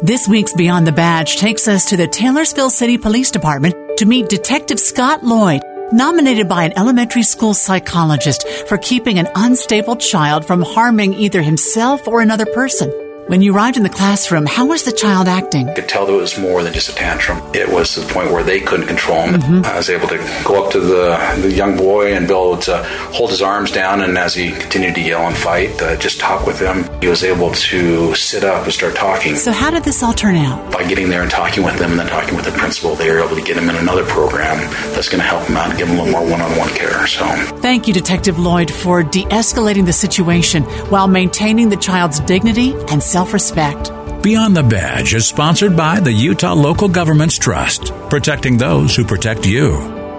This week's Beyond the Badge takes us to the Taylorsville City Police Department to meet Detective Scott Lloyd, nominated by an elementary school psychologist for keeping an unstable child from harming either himself or another person. When you arrived in the classroom, how was the child acting? I could tell that it was more than just a tantrum. It was to the point where they couldn't control him. Mm-hmm. I was able to go up to the, the young boy and be able to hold his arms down, and as he continued to yell and fight, uh, just talk with him. He was able to sit up and start talking. So, how did this all turn out? By getting there and talking with them and then talking with the principal, they were able to get him in another program that's going to help him out and give him a little more one on one care. So, thank you, Detective Lloyd, for de escalating the situation while maintaining the child's dignity and self respect. Beyond the Badge is sponsored by the Utah Local Governments Trust, protecting those who protect you.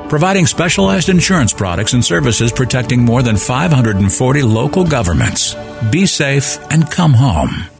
Providing specialized insurance products and services protecting more than 540 local governments. Be safe and come home.